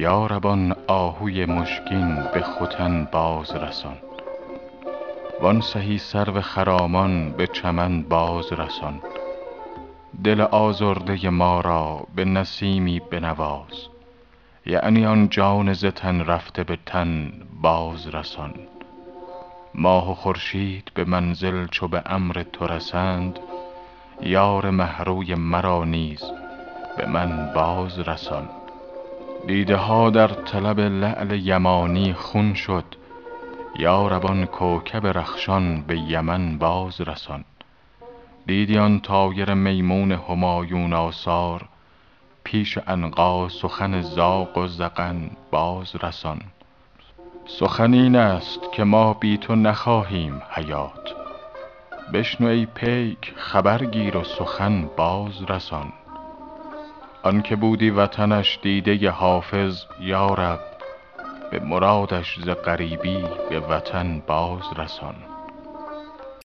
یارب آن آهوی مشکین به ختن باز رسان. وان سهی سرو خرامان به چمن باز رسان. دل آزرده ما را به نسیمی بنواز. یعنی آن جان ز تن رفته به تن باز رسان. ماه و خورشید به منزل چو به امر تو رسند یار مه روی مرا نیز به من باز رسان. دیده ها در طلب لعل یمانی خون شد. یارب آن کوکب رخشان به یمن باز رسان. دیدی آن طایر میمون همایون آثار. پیش عنقا سخن زاغ و زغن باز رسان. سخن این است که ما بی تو نخواهیم حیات. بشنو ای پیک خبر گیر و سخن باز رسان. آن که بودی وطنش دیده حافظ یارب به مرادش ز غریبی به وطن باز رسان.